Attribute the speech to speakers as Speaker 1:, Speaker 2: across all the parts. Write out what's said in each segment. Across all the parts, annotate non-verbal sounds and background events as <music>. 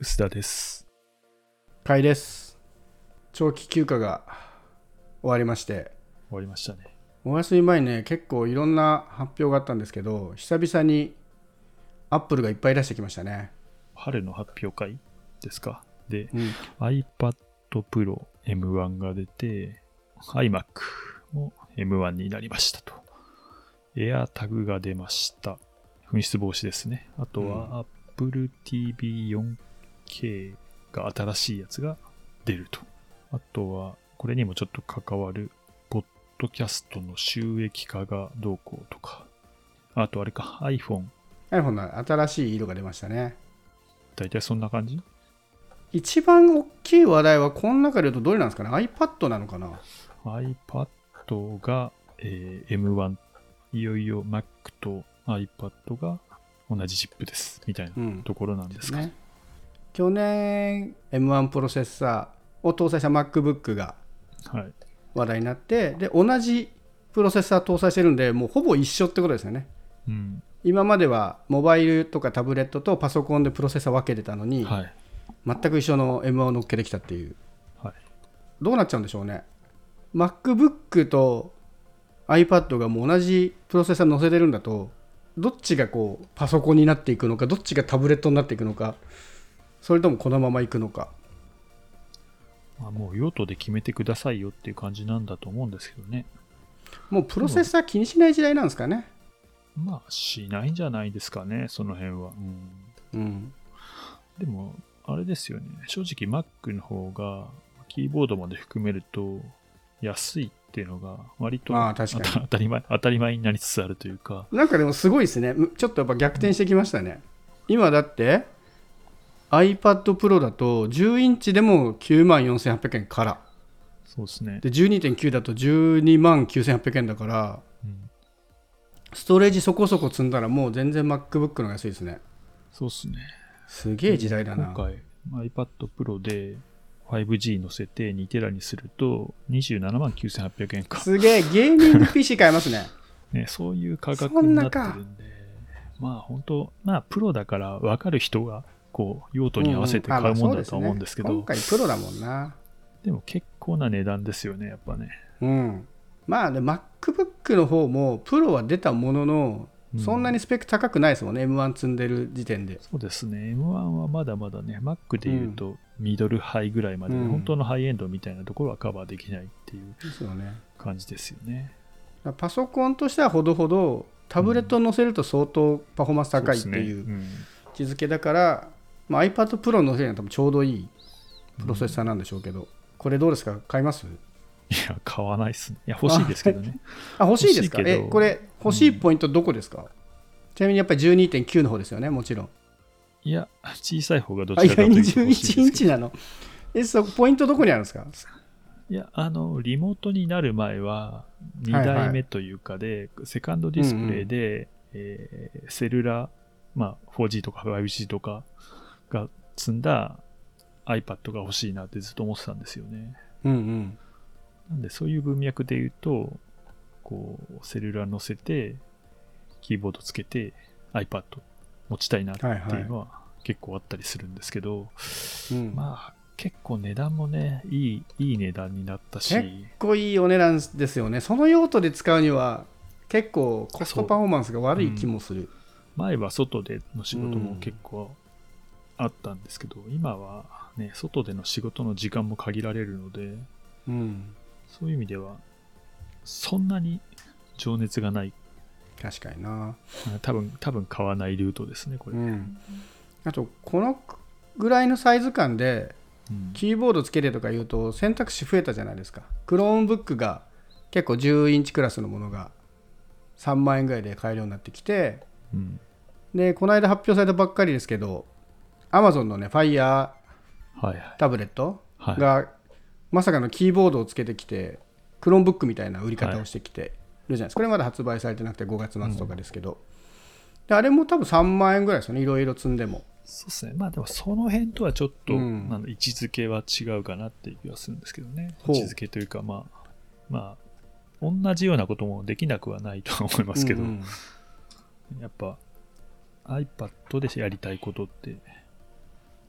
Speaker 1: 薄田です。
Speaker 2: 甲いです。長期休暇が終わりまして。
Speaker 1: 終わりましたね。
Speaker 2: お休み前ね結構いろんな発表があったんですけど久々にアップルがいっぱい出してきましたね。
Speaker 1: 春の発表会ですか？で、
Speaker 2: うん、
Speaker 1: iPad Pro M1 が出て iMac も M1 になりましたと。エアタグが出ました。紛失防止ですね。あとは Apple TV4 K が新しいやつが出ると。あとは、これにもちょっと関わる、ポッドキャストの収益化がどうこうとか、あとあれか、iPhone。
Speaker 2: iPhone の新しい色が出ましたね。
Speaker 1: 大体そんな感じ？
Speaker 2: 一番大きい話題は、この中で言うとどれなんですかね ?iPad なのかな
Speaker 1: ?iPad が、えー、M1。いよいよ Mac と iPad が同じチップです。みたいなところなんですか、うん、
Speaker 2: ね。去年 M1 プロセッサーを搭載した MacBook が
Speaker 1: はい。
Speaker 2: 話題になってで同じプロセッサー搭載してるんでもうほぼ一緒ってことですよね。
Speaker 1: うん。
Speaker 2: 今まではモバイルとかタブレットとパソコンでプロセッサー分けてたのに、
Speaker 1: はい。
Speaker 2: 全く一緒の M1 を乗っけてきたっていう。
Speaker 1: はい。
Speaker 2: どうなっちゃうんでしょうね。MacBook と iPad がもう同じプロセッサー載せてるんだとどっちがこうパソコンになっていくのかどっちがタブレットになっていくのかそれともこのままいくのか？
Speaker 1: まあ、もう用途で決めてくださいよっていう感じなんだと思うんですけどね。
Speaker 2: もうプロセッサー気にしない時代なんですかね？
Speaker 1: まあしないんじゃないですかねその辺は、うん、
Speaker 2: うん。
Speaker 1: でもあれですよね。正直 Mac の方がキーボードまで含めると安いっていうのが割と当たり前当たり前になりつつあるというか。
Speaker 2: なんかでもすごいですね。むちょっとやっぱ逆転してきましたね。今だって iPad Pro だと10インチでも9万4800円から。
Speaker 1: そうですね。
Speaker 2: で12.9だと12万9800円だから
Speaker 1: うん。
Speaker 2: ストレージそこそこ積んだらもう全然 MacBook の安いですね。
Speaker 1: そうっすね。
Speaker 2: すげえ時代だな。
Speaker 1: 今回 iPad Pro で 5G 乗せて2テラにすると27万9800円か、
Speaker 2: すげえゲーミング PC 買えますね。<laughs>
Speaker 1: ね。そういう価格になってるんで、まあ本当、まあプロだから分かる人がこう用途に合わせて買うもんだとは思うんですけど、
Speaker 2: 今回プロだもんな。
Speaker 1: でも結構な値段ですよね、やっぱね。
Speaker 2: うん。まあね MacBook の方もプロは出たものの
Speaker 1: うん。
Speaker 2: そんなにスペック高くないですもんね、M1 積んでる時点で。
Speaker 1: そうですね、M1 はまだまだね、Mac で言うとミドルハイぐらいまで、
Speaker 2: うん。
Speaker 1: 本当のハイエンドみたいなところはカバーできないっていう
Speaker 2: ですよね。
Speaker 1: 感じですよね。
Speaker 2: パソコンとしてはほどほどタブレットを載せると相当パフォーマンス高いっていう
Speaker 1: ね。ん。
Speaker 2: 位置づけだから、まあ、iPad Pro の載せるのは多分ちょうどいいプロセッサーなんでしょうけど、これどうですか？買います？
Speaker 1: いや、買わないっすね。いや、欲しいですけどね。
Speaker 2: あ欲しいですか？えこれ欲しいポイントどこですか、ちなみにやっぱり12.9の方ですよねもちろん。
Speaker 1: いや、小さい方がどちらかというと欲しい
Speaker 2: 11イン。チなの。えそこポイントどこにあるんですか？
Speaker 1: いや、あの、リモートになる前は、2
Speaker 2: はいはい
Speaker 1: 代目というかで、セカンドディスプレイで、えーセルラー、まあ、4G とか 5G とかが積んだ iPad が欲しいなってずっと思ってたんですよね。
Speaker 2: うんうん。
Speaker 1: なんで、そういう文脈で言うと、こう、セルラー乗せて、キーボードつけて iPad 持ちたいなって
Speaker 2: はい
Speaker 1: うのは結構あったりするんですけど、
Speaker 2: うん。
Speaker 1: まあ、結構値段もね、いい、いい値段になったし、
Speaker 2: 結構いいお値段ですよね。その用途で使うには結構コストパフォーマンスが悪い気もする。
Speaker 1: 前は外での仕事も
Speaker 2: うん
Speaker 1: 結構あったんですけど、今はね、外での仕事の時間も限られるので、
Speaker 2: うん。
Speaker 1: そういう意味では、そんなに情熱がない、
Speaker 2: 確かにな。
Speaker 1: 多分、多分買わないルートですね、これ。
Speaker 2: うん。あとこのぐらいのサイズ感で
Speaker 1: うん。
Speaker 2: キーボードつけてとか言うと選択肢増えたじゃないですか。クローンブックが結構10インチクラスのものが3万円ぐらいで買えるようになってきて
Speaker 1: うん。
Speaker 2: でこの間発表されたばっかりですけど Amazon のね Fire
Speaker 1: はいはい。
Speaker 2: タブレット
Speaker 1: はい、
Speaker 2: がまさかのキーボードをつけてきてクローンブックみたいな売り方をしてきてるじゃないですか、これまだ発売されてなくて5月末とかですけど、であれも多分3万円ぐらいですよね。いろいろ積んでも。
Speaker 1: そうですね。まあでもその辺とはちょっと、
Speaker 2: うん。
Speaker 1: なんだ位置づけは違うかなっていう気はするんですけどね。位置づけというか、まあ、まあ、同じようなこともできなくはないとは思いますけど、
Speaker 2: うんうん。
Speaker 1: やっぱ iPad でやりたいことって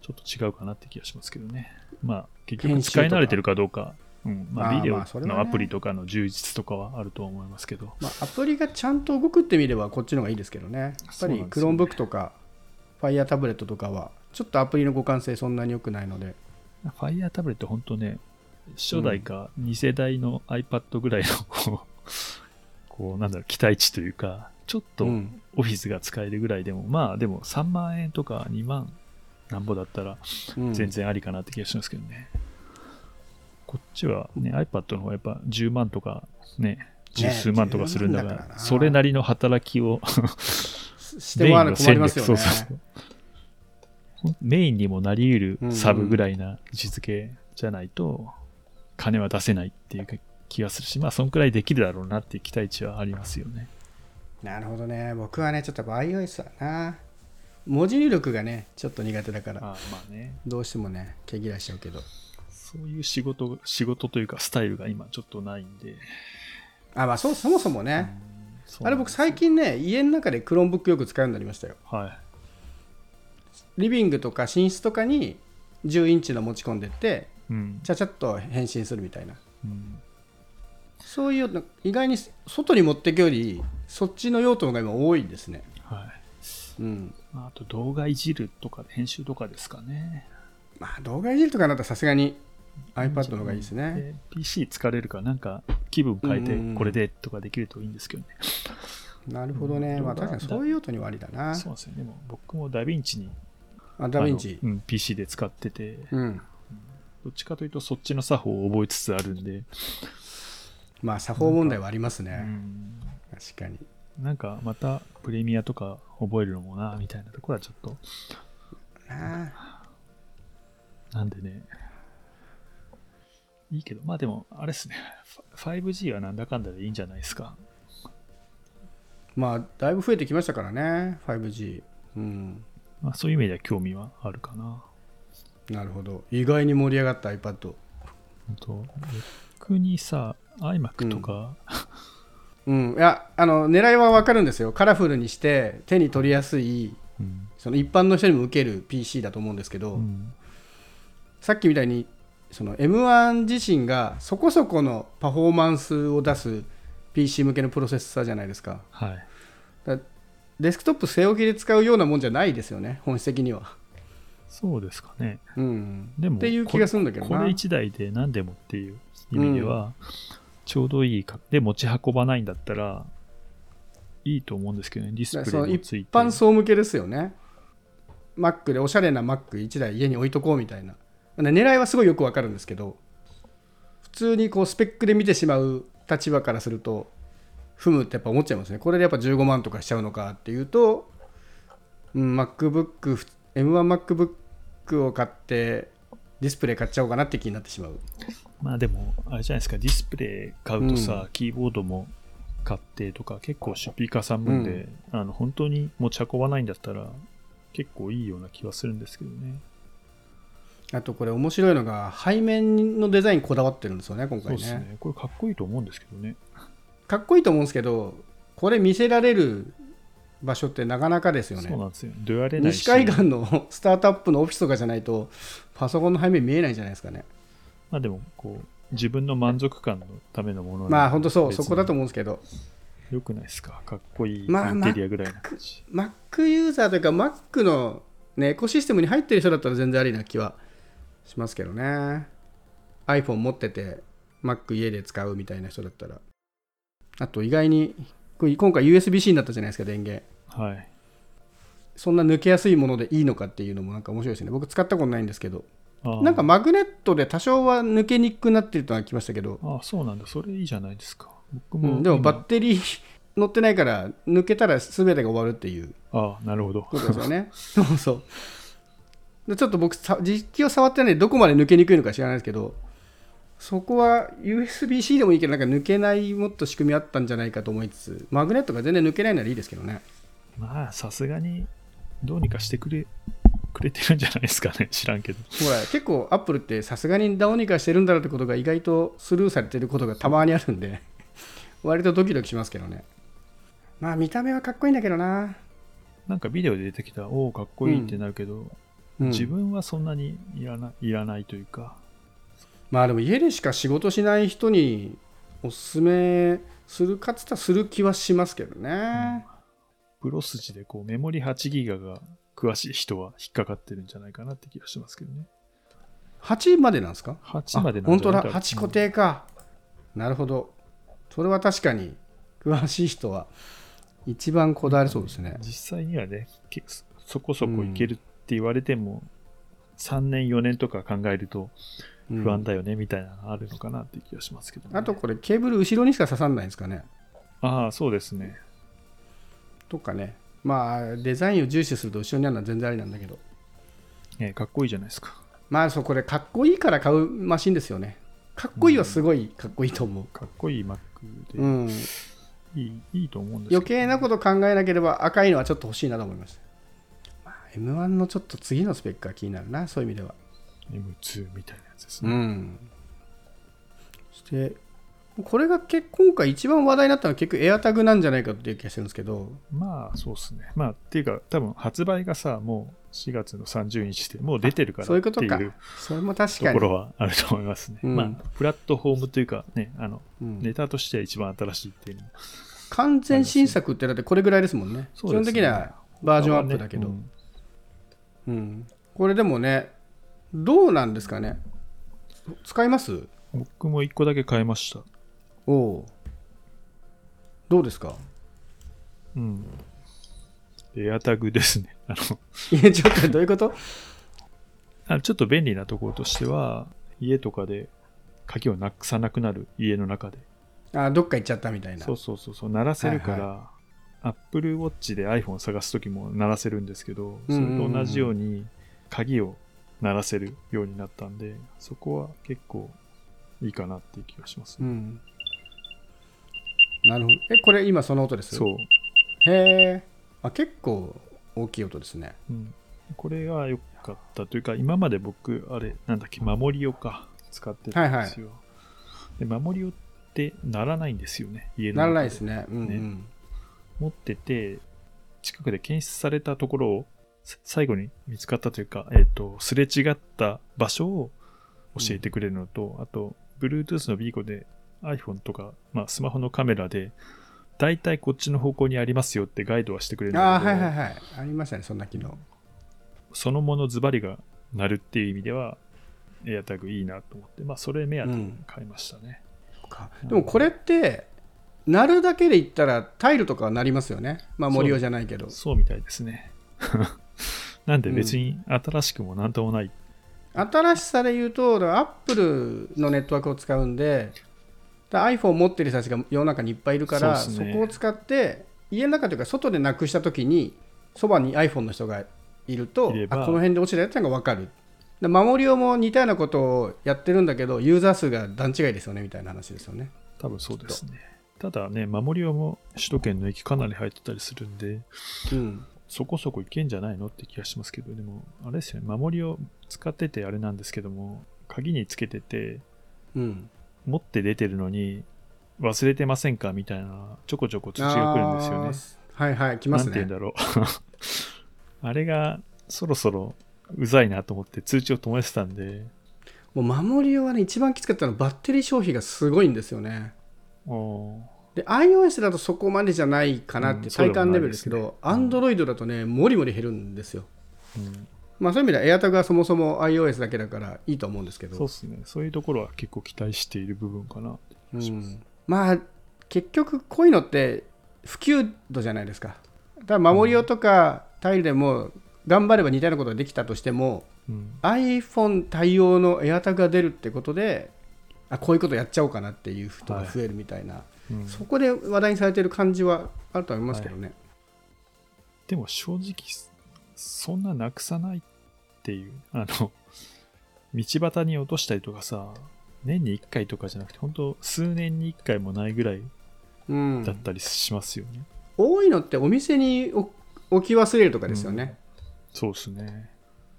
Speaker 1: ちょっと違うかなって気がしますけどね。まあ、結局使い慣れてるかどうか、うん、まあ、ビデオのアプリとかの充実とかはあるとは思いますけど、
Speaker 2: まあ、アプリがちゃんと動くってみればこっちの方がいいですけどね。やっぱり Chromebook とか Fire タブレットとかはちょっとアプリの互換性そんなに良くないので。
Speaker 1: Fire タブレット本当ね、初代か2世代の iPad ぐらいのこう、<laughs> こうなんだろう、期待値というか、ちょっと
Speaker 2: うん。
Speaker 1: オフィスが使えるぐらいでも、まあでも3万円とか2万なんぼだったら
Speaker 2: うん。
Speaker 1: 全然ありかなって気がしますけどね。こっちはね、iPad の方がやっぱ10万とかね、十数万とかするんだから、
Speaker 2: 10万だからな。
Speaker 1: それなりの働きを <laughs>
Speaker 2: してもらわな困りますよね。
Speaker 1: メインにもなり得るサブぐらいな位置づけじゃないと、金は出せないっていう気がするし、まあ、そんくらいできるだろうなっていう期待値はありますよね。
Speaker 2: なるほどね。僕はねちょっと iOS はな文字入力がねちょっと苦手だから。
Speaker 1: まあね、
Speaker 2: どうしてもね毛嫌いしちゃうけど。
Speaker 1: そういう仕事、仕事というかスタイルが今ちょっとないんで。
Speaker 2: あまあそうそもそもね、あれ僕最近ね家の中で Chromebook よく使うようになりましたよ。
Speaker 1: はい。
Speaker 2: リビングとか寝室とかに10インチの持ち込んでって
Speaker 1: うん。
Speaker 2: ちゃちゃっと変身するみたいな。
Speaker 1: うん。
Speaker 2: そういうの意外に外に持っていくよりそっちの用途が今多いですね。
Speaker 1: はい。
Speaker 2: うん。
Speaker 1: まああと動画いじるとか、編集とかですかね。
Speaker 2: まあ動画いじるとかなったらさすがに iPad の方がいいですね。
Speaker 1: で PC 疲れるから、なんか気分変えて
Speaker 2: うん。うんうん
Speaker 1: これでとかできるといいんですけどね。
Speaker 2: なるほどね、
Speaker 1: うん。
Speaker 2: まあ確かにそういう用途にはありだな。
Speaker 1: そうですよね。でも僕もダヴィンチに
Speaker 2: あダヴィンチ？
Speaker 1: うん、PC で使ってて、
Speaker 2: うん。
Speaker 1: どっちかというとそっちの作法を覚えつつあるんで、
Speaker 2: まあ作法問題はあります
Speaker 1: う
Speaker 2: ね
Speaker 1: ん、
Speaker 2: 確かに
Speaker 1: なんかまたプレミアとか覚えるのもな、みたいなところはちょっと、
Speaker 2: な
Speaker 1: なんでね、いいけど、まあでも、あれですね、ファ 5G はなんだかんだでいいんじゃないですか。
Speaker 2: まあだいぶ増えてきましたからね 5G うん。
Speaker 1: まあ、そういう意味では興味はあるかな。
Speaker 2: なるほど。意外に盛り上がった iPad
Speaker 1: 本当逆にさ、iMac とか、
Speaker 2: うんいやあの狙いは分かるんですよ。カラフルにして手に取りやすい
Speaker 1: うん。
Speaker 2: その一般の人にも受ける PC だと思うんですけど、
Speaker 1: うん。
Speaker 2: さっきみたいにその M1 自身がそこそこのパフォーマンスを出す PC 向けのプロセッサーじゃないですか。
Speaker 1: はい。
Speaker 2: だデスクトップ据え置きで使うようなもんじゃないですよね本質的には、
Speaker 1: そうですかね。
Speaker 2: うん、
Speaker 1: でも、
Speaker 2: っていう気がするんだけどな。
Speaker 1: これ1台で何でもっていう意味では、ちょうどいいか。で、持ち運ばないんだったら、いいと思うんですけどね、ディスプレイもついて。
Speaker 2: 般層向けですよね Mac でおしゃれな Mac1 台家に置いとこうみたいなね狙いはすごいよくわかるんですけど普通にこうスペックで見てしまう立場からするとふむってやっぱ思っちゃいますねこれでやっぱ15万とかしちゃうのかっていうと、うん、MacBook M1MacBook を買ってディスプレイ買っちゃおうかなって気になってしまう
Speaker 1: まあでも、あれじゃないですか、ディスプレイ買うとさ、キーボードも買ってとか、結構出費かさむんで、あの本当に持ち運ばないんだったら、結構いいような気はするんですけどね。
Speaker 2: あとこれ面白いのが背面のデザインこだわってるんですよね今回ね
Speaker 1: そうですね。これかっこいいと思うんですけどね。
Speaker 2: かっこいいと思うんですけどこれ見せられる場所ってなかなかですよね
Speaker 1: そうなんですよ。
Speaker 2: 西海岸のスタートアップのオフィスとかじゃないとパソコンの背面見えないんじゃないですかね
Speaker 1: まあでも、こう、自分の満足感のためのもの
Speaker 2: まあ本当そうそこだと思うんですけど。
Speaker 1: よくないですか？かっこいいイン
Speaker 2: まあ
Speaker 1: テリアぐらいの感じ。
Speaker 2: Mac ユーザーというか Mac の、ね、エコシステムに入ってる人だったら全然ありな気はしますけどね。iPhone 持ってて Mac 家で使うみたいな人だったら。あと意外に今回 USB-C になったじゃないですか電源。
Speaker 1: はい。
Speaker 2: そんな抜けやすいものでいいのかっていうのもなんか面白いですね。僕使ったことないんですけどなんかマグネットで多少は抜けにくくなってるとは聞きましたけど、
Speaker 1: ああ、そうなんだ。それいいじゃないですか。僕も、
Speaker 2: うん、でも
Speaker 1: 今。
Speaker 2: バッテリー <laughs> 乗ってないから抜けたら全てが終わるっていう。
Speaker 1: ああ、なるほど。
Speaker 2: ことですよね。そうそう。でちょっと僕さ実機を触ってないんでどこまで抜けにくいのか知らないですけどそこは USB-C でもいいけどなんか抜けないもっと仕組みあったんじゃないかと思いつつマグネットが全然抜けないならいいですけどね。
Speaker 1: まあ、さすがに、どうにかしてくれ、くれてるんじゃないですかね。<laughs> 知らんけど。
Speaker 2: ほら結構アップルってさすがにどうにかしてるんだろうってことが意外とスルーされてることがたまにあるんで。<laughs> 割とドキドキしますけどね。まあ見た目はかっこいいんだけどな。
Speaker 1: なんかビデオで出てきた、おお、かっこいいってなるけど、
Speaker 2: うん。
Speaker 1: 自分はそんなにいらないいらないというか、
Speaker 2: まあでも家でしか仕事しない人におすすめするかつたらする気はしますけどね。
Speaker 1: プロ筋でこうメモリ8ギガが詳しい人は引っかかってるんじゃないかなって気がしますけどね。
Speaker 2: 8までなんですか
Speaker 1: ？8まで
Speaker 2: あ本当だ、
Speaker 1: なんじゃないか
Speaker 2: 8固定か。なるほど。それは確かに詳しい人は一番こだわりそうですね。
Speaker 1: 実際にはね、けそこそこいけるって言われても、3年、4年とか考えると
Speaker 2: うん
Speaker 1: 不安だよねみたいなのあるのかなっていう気がしますけど、ね
Speaker 2: あとこれケーブル後ろにしか刺さんないんですかね？
Speaker 1: ああ、そうですね。
Speaker 2: とかね。まあデザインを重視すると後ろにあるのは全然ありなんだけど。
Speaker 1: ねかっこいいじゃないですか。
Speaker 2: まあそうこれかっこいいから買うマシンですよね。かっこいいはすごいかっこいいと思う。
Speaker 1: かっこいい Mac で、
Speaker 2: うん、
Speaker 1: いいいいと思うんですけど
Speaker 2: 余計なこと考えなければ赤いのはちょっと欲しいなと思いました。まあ、M1 のちょっと次のスペックが気になるな、そういう意味では。
Speaker 1: M2 みたいなやつですね。
Speaker 2: うん。そして、これが結今回一番話題になったのは結局 AirTag なんじゃないかっていう気がしてるんですけど、
Speaker 1: まあ、そうですね。まあ、っていうか、多分発売がさ、もう4月の30日でもう出てるから
Speaker 2: そういうことか
Speaker 1: っていう。
Speaker 2: それも確かに。
Speaker 1: ところはあると思いますね。
Speaker 2: うん
Speaker 1: まあ、プラットフォームというかね、あの、
Speaker 2: うん
Speaker 1: ネタとしては一番新しいっていう
Speaker 2: 完全新作ってだってこれぐらいですもんね。
Speaker 1: ね
Speaker 2: 本的にはバージョンアップだけど。
Speaker 1: うん
Speaker 2: うんこれでもね、どうなんですかね。使います？
Speaker 1: 僕も1個だけ買いました。
Speaker 2: おどうですか？
Speaker 1: うん。エアタグですね。<laughs> あの、
Speaker 2: いや、ちょっとどういうこと？
Speaker 1: あちょっと便利なところとしては、家とかで鍵をなくさなくなる家の中で。
Speaker 2: あどっか行っちゃったみたいな。
Speaker 1: そうそうそうそう、鳴らせるから、
Speaker 2: は
Speaker 1: Apple Watch で iPhone を探すときも鳴らせるんですけど、それと同じように鍵を鳴らせるようになったんで、そこは結構いいかなっていう気がしますね。
Speaker 2: うん。なるほど。え、これ今その音です？
Speaker 1: そう。
Speaker 2: へえ。あ、結構大きい音ですね。
Speaker 1: うん、これが良かったというか、今まで僕、あれ、なんだっけ、守りをか、使ってたんですよ。で守りをってならないんですよね、家の中
Speaker 2: ならないですね。うんうん。
Speaker 1: ね持ってて、近くで検出されたところを、さ最後に見つかったというか、えっ、と、すれ違った場所を教えてくれるのと、あと、Bluetooth のビーコで iPhone とか、まあ、スマホのカメラで、大体こっちの方向にありますよってガイドはしてくれるんだ
Speaker 2: あー
Speaker 1: けど、
Speaker 2: はいはいはい。ありましたね、そんな機能。
Speaker 1: そのものズバリが鳴るっていう意味では、AirTag いいなと思って、まあ、それ目当てに買いましたね。
Speaker 2: かでもこれって、鳴るだけで言ったらタイルとかは鳴りますよね。まあ森尾じゃないけど。
Speaker 1: そうみたいですね。<laughs> なんで別に新しくもなんともない。
Speaker 2: 新しさで言うと、アップルのネットワークを使うんで、だ iPhone を持ってる人たちが世の中にいっぱいいるから、そ,、
Speaker 1: ね
Speaker 2: こを使って、家の中というか、外でなくしたときに、そばに iPhone の人がいると、あこの辺で落ちたやつが分かる。で守りをも似たようなことをやってるんだけど、ユーザー数が段違いですよねみたいな話ですよね。
Speaker 1: 多分そうですね。ただね、守りをも首都圏の駅かなり入ってたりするんで、
Speaker 2: うん、
Speaker 1: そこそこいけんじゃないのって気がしますけど、でも、あれですよね、守りを使っててあれなんですけども、鍵につけてて、
Speaker 2: うん、
Speaker 1: 持って出てるのに、忘れてませんかみたいな、ちょこちょこ通知が来るんですよね。
Speaker 2: はいはい、来ますね
Speaker 1: なんて言うん。だろう。<laughs> あれが、そろそろうざいなと思って通知を止めてたんで、
Speaker 2: もう守りはね、一番きつかったのはバッテリー消費がすごいんですよね。で iOS だとそこまでじゃないかなっ
Speaker 1: うん
Speaker 2: て体感レベルですけど、
Speaker 1: ですねうん
Speaker 2: Android だとね、もりもり減るんですよ。
Speaker 1: うん
Speaker 2: まあそういう意味では AirTag はそもそも iOS だけだからいいと思うんですけど、
Speaker 1: そうですね。そういうところは結構期待している部分かなます。
Speaker 2: うんまあ結局こういうのって普及度じゃないですか。だから守り用とかタイルでも頑張れば似たようなことができたとしても、
Speaker 1: うん、
Speaker 2: iPhone 対応の AirTag が出るってことで、あこういうことやっちゃおうかなっていう人が増えるみたいな、
Speaker 1: うん
Speaker 2: そこで話題にされてる感じはあると思いますけどね。
Speaker 1: でも正直、そんななくさないっていう、あの、道端に落としたりとかさ、年に1回とかじゃなくて、本当数年に1回もないぐらい
Speaker 2: うん
Speaker 1: だったりしますよね。
Speaker 2: 多いのってお店に置置き忘れるとかですよね。
Speaker 1: そうですね。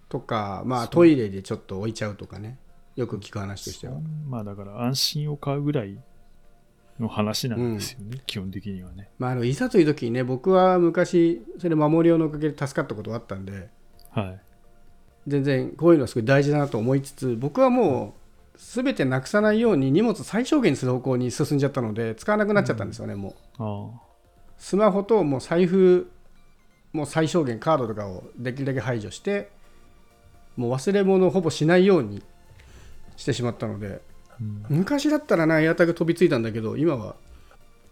Speaker 2: とか、まあ、トイレでちょっと置いちゃうとかね。よく聞く話としては
Speaker 1: まあだから安心を買うぐらいの話なんですよね、基本的にはね。
Speaker 2: まあ、あのいざという時にね、僕は昔、それ守り用のおかげで助かったことがあったんで、
Speaker 1: はい。
Speaker 2: 全然こういうのはすごい大事だなと思いつつ僕はもう全てなくさないように荷物最小限にする方向に進んじゃったので使わなくなっちゃったんですよね、もう
Speaker 1: あ
Speaker 2: スマホともう財布もう最小限カードとかをできるだけ排除してもう忘れ物をほぼしないようにしてしまったので昔だったらなエアタグ飛びついたんだけど今は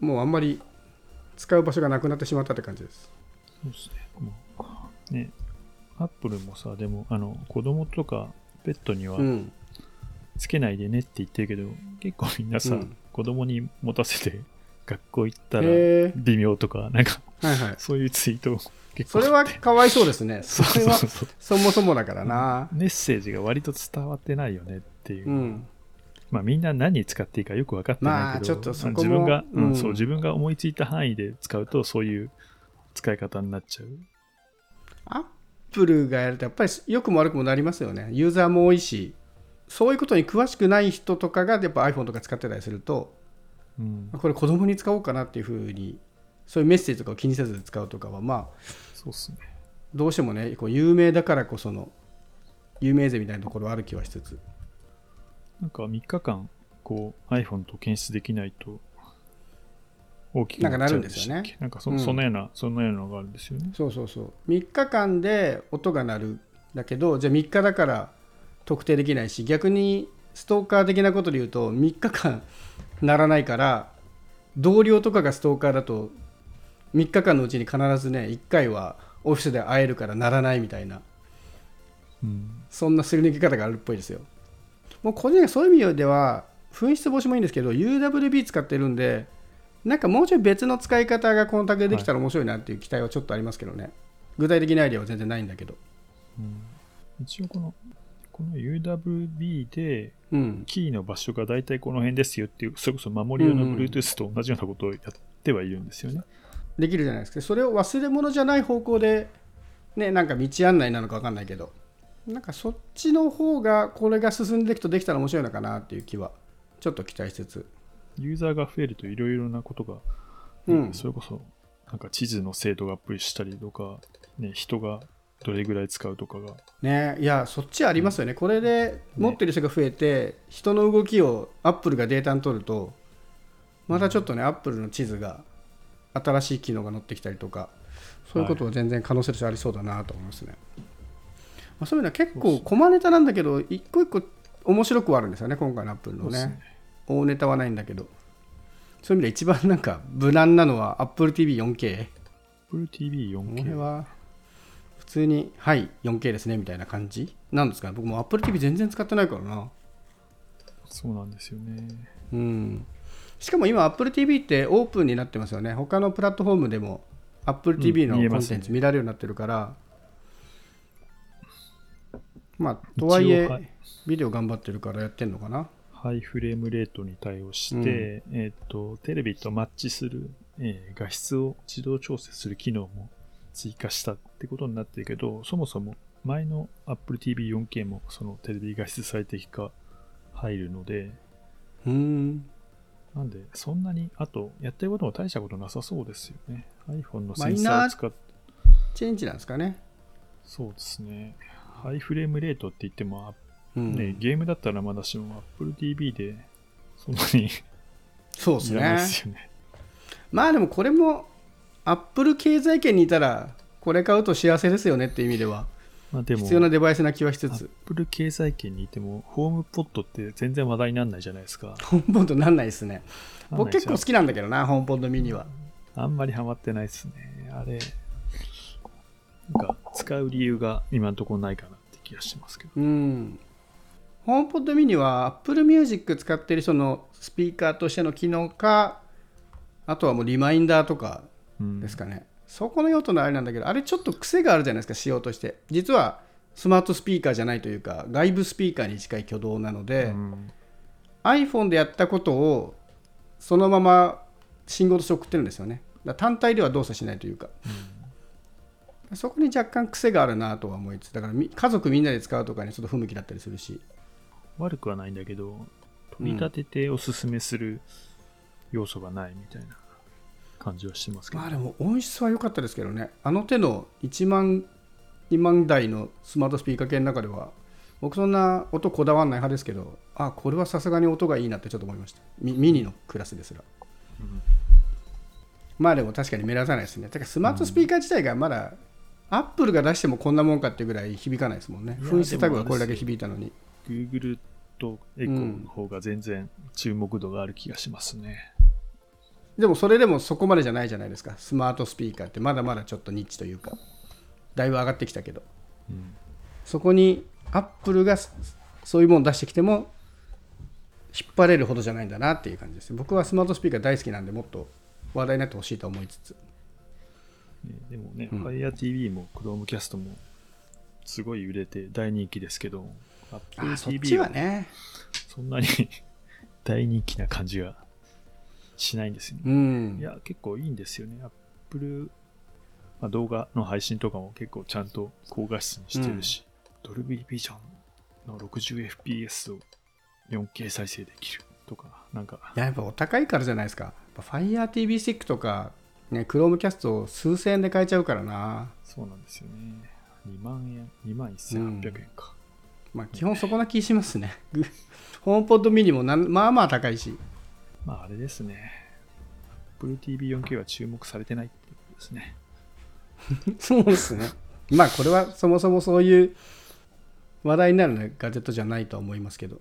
Speaker 2: もうあんまり使う場所がなくなってしまったって感じです。
Speaker 1: そうですね。もうね、アップルもさ、でも、あの、子供とかペットには
Speaker 2: うん。
Speaker 1: つけないでねって言ってるけど、結構みんなさ、
Speaker 2: うん。
Speaker 1: 子供に持たせて学校行ったら微妙とか、なんか、
Speaker 2: はいはい。
Speaker 1: そういうツイート結構
Speaker 2: それはかわいそうですね。それは
Speaker 1: そ
Speaker 2: もそもだからな。
Speaker 1: メッセージが割と伝わってないよねっていう。
Speaker 2: うん
Speaker 1: まあみんな何に使っていいかよく分かってないけど、
Speaker 2: まあちょっとそこも
Speaker 1: 自分が、うん
Speaker 2: うん
Speaker 1: そう自分が思いついた範囲で使うとそういう使い方になっちゃう。
Speaker 2: アップルがやるとやっぱり良くも悪くもなりますよねユーザーも多いしそういうことに詳しくない人とかがやっぱ iPhone とか使ってたりすると
Speaker 1: うん、
Speaker 2: これ子供に使おうかなっていうふうにそういうメッセージとかを気にせず使うとかはまあ
Speaker 1: そうっすね。
Speaker 2: どうしてもねこう有名だからこその有名税みたいなところはある気はしつつ
Speaker 1: なんか3日間、こう iPhone と検出できないと大きくなっちゃうんでしたっけなんかそ,、
Speaker 2: うん
Speaker 1: そんなような、そんなようなのがあるんですよね。
Speaker 2: そうそうそう3日間で音が鳴るだけどじゃあ3日だから特定できないし逆にストーカー的なことで言うと3日間鳴らないから同僚とかがストーカーだと3日間のうちに必ずね1回はオフィスで会えるから鳴らないみたいな
Speaker 1: うん。
Speaker 2: そんなすり抜け方があるっぽいですよ。もう個人的にそういう意味では、紛失防止もいいんですけど、UWB 使ってるんで、なんかもうちょい別の使い方がコンタクトでできたら面白いなっていう期待はちょっとありますけどね。具体的なアイデアは全然ないんだけど。
Speaker 1: うん一応この、この UWB で
Speaker 2: うん。
Speaker 1: キーの場所が大体この辺ですよっていう、それこそ守り用の Bluetooth と同じようなことをやってはいるんですよね。
Speaker 2: できるじゃないですか。それを忘れ物じゃない方向で、ね、なんか道案内なのか分かんないけど、なんかそっちの方が、これが進んでいくとできたら面白いのかなっていう気は、ちょっと期待しつつ。
Speaker 1: ユーザーが増えるといろいろなことが、
Speaker 2: うん。
Speaker 1: それこそなんか地図の精度がアップしたりとか、ね、人がどれぐらい使うとかが、
Speaker 2: ねいやそっちありますよね、これで持ってる人が増えて、人の動きをアップルがデータに取るとまたちょっとね、アップルの地図が新しい機能が載ってきたりとかそういうことを全然可能性としてありそうだなと思いますね、まあ、そういうのは結構小ネタなんだけど一個一個面白くはあるんですよね今回のアップルのね。
Speaker 1: ね。
Speaker 2: 大ネタはないんだけど。そういう意味で一番なんか無難なのは AppleTV4K
Speaker 1: Apple TV
Speaker 2: この辺
Speaker 1: 4K。
Speaker 2: は普通にはい 4K ですねみたいな感じ。なんですかね僕も Apple TV 全然使ってないからな。
Speaker 1: そうなんですよね。
Speaker 2: うん。しかも今 Apple TV ってオープンになってますよね。他のプラットフォームでも Apple TV のコンテンツ見られるようになってるから、まあとはいえ
Speaker 1: はい。
Speaker 2: ビデオ頑張ってるからやってんのかな。
Speaker 1: ハイフレームレートに対応して、えっ、と、テレビとマッチする、えー画質を自動調整する機能も追加したってことになってるけど、そもそも前の Apple TV 4K もそのテレビ画質最適化入るので、
Speaker 2: うん。
Speaker 1: なんで、そんなに、あと、やってることも大したことなさそうですよね。iPhone のセンサーを使って、
Speaker 2: チェンジなんですかね。
Speaker 1: そうですね。ハイフレームレートって言っても、
Speaker 2: うん。
Speaker 1: ね、ゲームだったらまだしも Apple TV で、そんなに
Speaker 2: そうです
Speaker 1: いらない
Speaker 2: ね
Speaker 1: ですよね。
Speaker 2: まあでもこれもアップル経済圏にいたらこれ買うと幸せですよねっていう意味では。
Speaker 1: まあでも、
Speaker 2: 必要なデバイスな気はしつつ。
Speaker 1: Apple 経済圏にいても、ホームポットって全然話題にならないじゃないですか。
Speaker 2: ホームポッドなんないですね。僕結構好きなんだけどなホームポッドミニは。
Speaker 1: あんまりハマってないですね。あれ、なんか使う理由が今のところないかなって気がしますけど。
Speaker 2: うん。ホームポッドミニは Apple Music 使ってる人のスピーカーとしての機能かあとはもうリマインダーとか
Speaker 1: うん。
Speaker 2: ですかね、そこの用途のあれなんだけどあれちょっと癖があるじゃないですか仕様として実はスマートスピーカーじゃないというか外部スピーカーに近い挙動なので、
Speaker 1: うん。
Speaker 2: iPhone でやったことをそのまま信号として送ってるんですよね。単体では動作しないというか、そこに若干癖があるなとは思いつつだからみ家族みんなで使うとかにちょっと不向きだったりするし。
Speaker 1: 悪くはないんだけど、取り立てておすすめする要素がないみたいな感じはしてますけど。
Speaker 2: まあでも音質は良かったですけどね。あの手の1万2万台のスマートスピーカー系の中では僕そんな音こだわんない派ですけどあこれはさすがに音がいいなってちょっと思いました。ミミニのクラスですら、
Speaker 1: うん。
Speaker 2: まあでも確かに目立たないですね。だからスマートスピーカー自体がまだ、アップルが出してもこんなもんかっていうぐらい響かないですもんね。紛失タグがこれだけ響いたのに。
Speaker 1: Google とエコーの方が全然注目度がある気がしますね。
Speaker 2: でもそれでもそこまでじゃないじゃないですか。スマートスピーカーってまだまだちょっとニッチというか。だいぶ上がってきたけど。
Speaker 1: うん
Speaker 2: そこにアップルがそそういうものを出してきても引っ張れるほどじゃないんだなっていう感じです。僕はスマートスピーカー大好きなんでもっと話題になってほしいと思いつつ。
Speaker 1: ねでもね、
Speaker 2: うん。
Speaker 1: Fire TV も Chromecast もすごい売れて大人気ですけど、Apple
Speaker 2: あそっ
Speaker 1: TV
Speaker 2: ちは
Speaker 1: は
Speaker 2: ね
Speaker 1: そんなに <laughs> 大人気な感じがしないんですよね。
Speaker 2: うん。
Speaker 1: いや、結構いいんですよね。Apple、まあ、動画の配信とかも結構ちゃんと高画質にしてるし、Dolby Vision の 60fps を 4K 再生できるとか、なんか、
Speaker 2: いややっぱお高いからじゃないですか。FireTV スティックとかね Chromecast を数千円で買えちゃうからな
Speaker 1: そうなんですよね。2万円、2万1800円か。
Speaker 2: まあ基本そこな気しますねグ <laughs> ホームポッドミニもなんまあまあ高いし
Speaker 1: まああれですね。Apple TV4K は注目されてないってことですね。<laughs>
Speaker 2: そうですね。まあこれはそもそもそういう話題になるガジェットじゃないとは思いますけど。